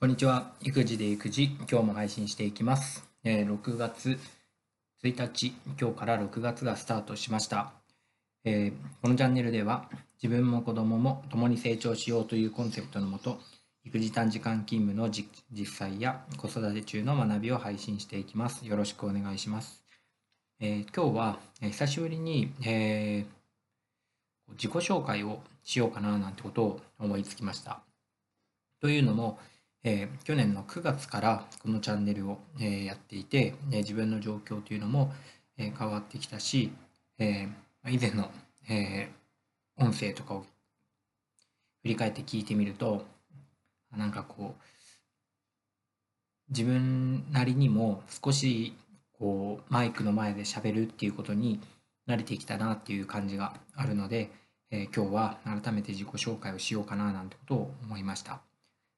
こんにちは。育児で育児、今日も配信していきます。えー6月1日、今日から6月がスタートしました。えーこのチャンネルでは、自分も子供も共に成長しようというコンセプトのもと、育児短時間勤務の実際や子育て中の学びを配信していきます。よろしくお願いします。えー今日は、え久しぶりに、え自己紹介をしようかななんてことを思いつきました。というのも、えー去年の9月からこのチャンネルを、えーやっていて、え自分の状況というのも、えー変わってきたし、えー以前の、えー音声とかを振り返って聞いてみるとなんかこう自分なりにも少しこうマイクの前で喋るっていうことに慣れてきたなっていう感じがあるので、えー今日は改めて自己紹介をしようかななんてことを思いました。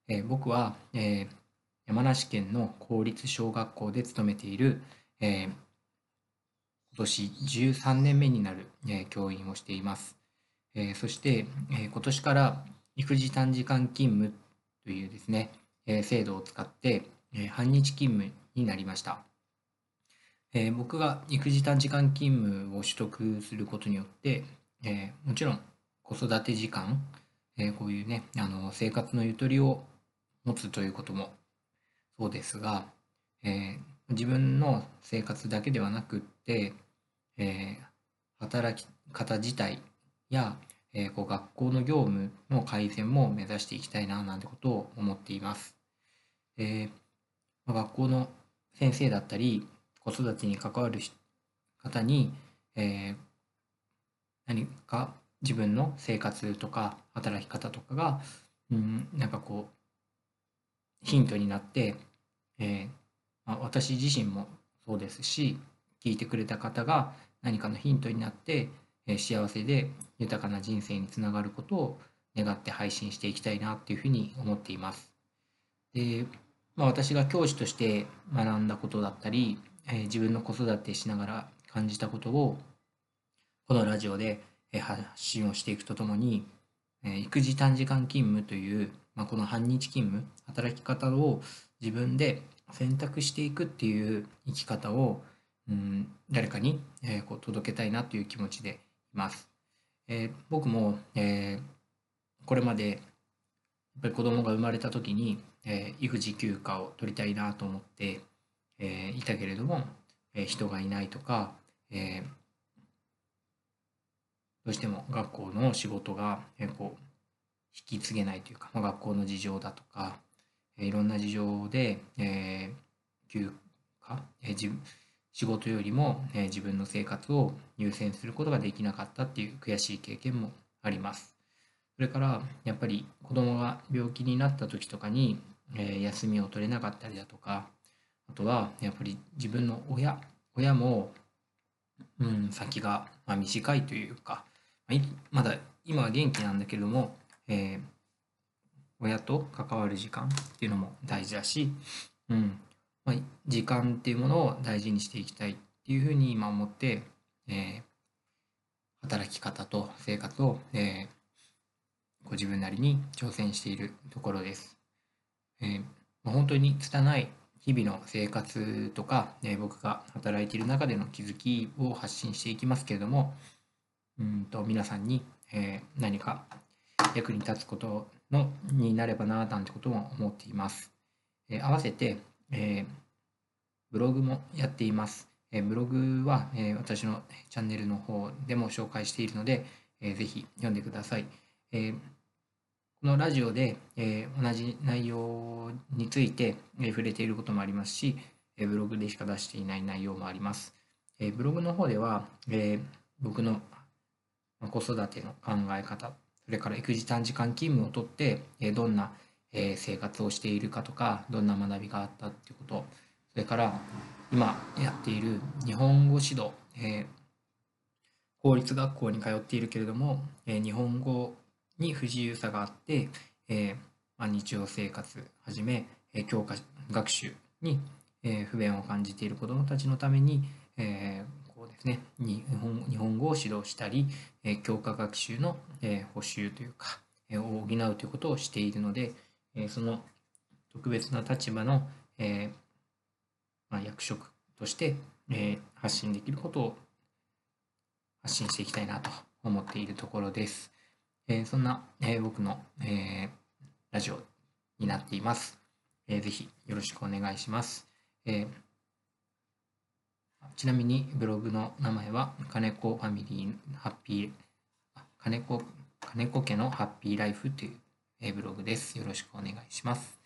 えー僕は、えー山梨県の公立小学校で勤めている、えー今年13年目になる、えー教員をしています。えーそして、えー今年から育児短時間勤務というですね、えー制度を使って、えー半日勤務になりました。えー僕が育児短時間勤務を取得することによって、えーもちろん子育て時間、えーこういうね、あの生活のゆとりを持つということもそうですが、えー自分の生活だけではなくって、えー働き方自体や、えーこう学校の業務の改善も目指していきたいななんてことを思っています。えーまあ学校の先生だったり子育てに関わる方に、えー何か自分の生活とか働き方とかが、うん、なんかこうヒントになって、えーまあ、私自身もそうですし聞いてくれた方が何かのヒントになって、えー幸せで豊かな人生につながることを願って配信していきたいなっていうふうに思っています。で、まあ、私が教師として学んだことだったり、えー自分の子育てしながら感じたことをこのラジオで発信をしていくとともに、えー育児短時間勤務という、まあ、この半日勤務働き方を自分で選択していくっていう生き方を、うん、誰かに、えーこう届けたいなという気持ちでいます。えー僕も、えーこれまでやっぱり子供が生まれた時に、えー育児休暇を取りたいなと思って、えーいたけれども、えー人がいないとか、えーどうしても学校の仕事が、えーこう引き継げないというか、まあ、学校の事情だとか、えーいろんな事情で、えー休暇、えー自仕事よりも、えー自分の生活を優先することができなかったっていう悔しい経験もあります。それからやっぱり子供が病気になった時とかに、えー休みを取れなかったりだとかあとはやっぱり自分の親親も、うん、先が、まあ、短いというかまあいまだ今は元気なんだけれども、えー親と関わる時間っていうのも大事だし、うんまあ、時間っていうものを大事にしていきたいっていうふうに今思って、えー働き方と生活を、えーご自分なりに挑戦しているところです。えーま本当に拙い日々の生活とか、え僕が働いている中での気づきを発信していきますけれどもうんと皆さんに、えー何か役に立つことのになればななんてことも思っています。えー合わせて、えーブログもやっています。えーブログは、えー私のチャンネルの方でも紹介しているので、えーぜひ読んでください。えーこのラジオで、えー同じ内容について、えー触れていることもありますし、えーブログでしか出していない内容もあります。えーブログの方では、えー僕のまあ子育ての考え方、それから育児短時間勤務をとって、えどんな、え生活をしているかとか、どんな学びがあったっていうこと、それから今やっている日本語指導、え公立学校に通っているけれども、え日本語に不自由さがあって、えまあ、日常生活はじめ、え教科学習に、え不便を感じている子どもたちのために、えーですね、日本日本語を指導したり、えー教科学習の、え補習というか、えを補うということをしているので、えその特別な立場の、えまあ、役職として、え、発信できることを発信していきたいなと思っているところです。え、そんな、え、僕の、え、ラジオになっています。えー、ぜひよろしくお願いします。えー、ちなみにブログの名前は金子ファミリーハッピー金子金子家のハッピーライフという、ブログです。よろしくお願いします。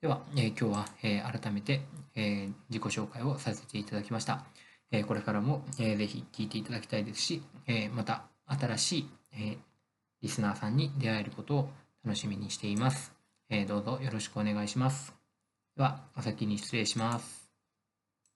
では、えー、今日は、えー、改めて、えー、自己紹介をさせていただきました。えこれからも、えー、ぜひ聞いていただきたいですし、えまた新しい、えリスナーさんに出会えることを楽しみにしています。えどうぞよろしくお願いします。では、お先に失礼します。